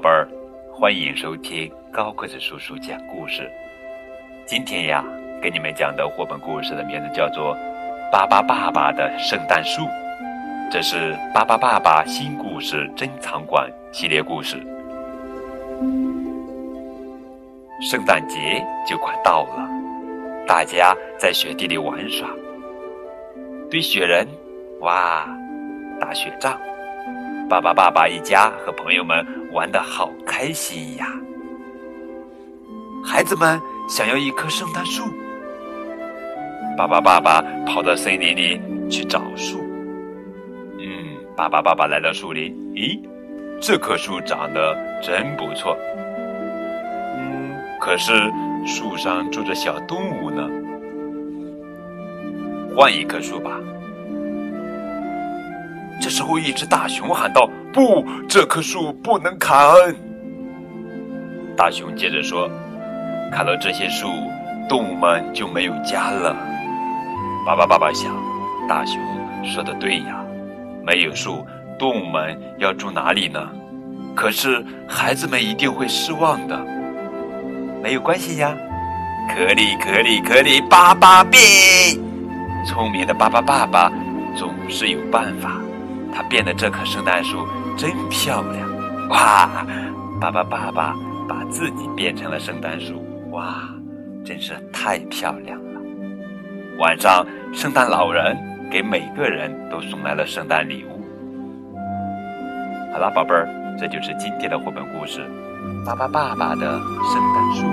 宝贝儿，欢迎收听高个子叔叔讲故事。今天呀，给你们讲的绘本故事的名字叫做《巴巴爸爸的圣诞树》，这是巴巴爸爸新故事珍藏馆系列故事。圣诞节就快到了，大家在雪地里玩耍，堆雪人，哇，打雪仗。巴巴爸爸一家和朋友们玩的好开心呀！孩子们想要一棵圣诞树，巴巴爸爸跑到森林里去找树。嗯，巴巴爸爸来到树林，咦，这棵树长得真不错。嗯，可是树上住着小动物呢，换一棵树吧。这时候，一只大熊喊道：“不，这棵树不能砍！”大熊接着说：“砍了这些树，动物们就没有家了。”巴巴爸爸想，大熊说的对呀，没有树，动物们要住哪里呢？可是孩子们一定会失望的。没有关系呀，可里可里可里，巴巴变！聪明的巴巴爸爸总是有办法。他变的这棵圣诞树真漂亮，哇！爸爸爸爸把自己变成了圣诞树，哇，真是太漂亮了。晚上，圣诞老人给每个人都送来了圣诞礼物。好了，宝贝儿，这就是今天的绘本故事《爸爸爸爸的圣诞树》。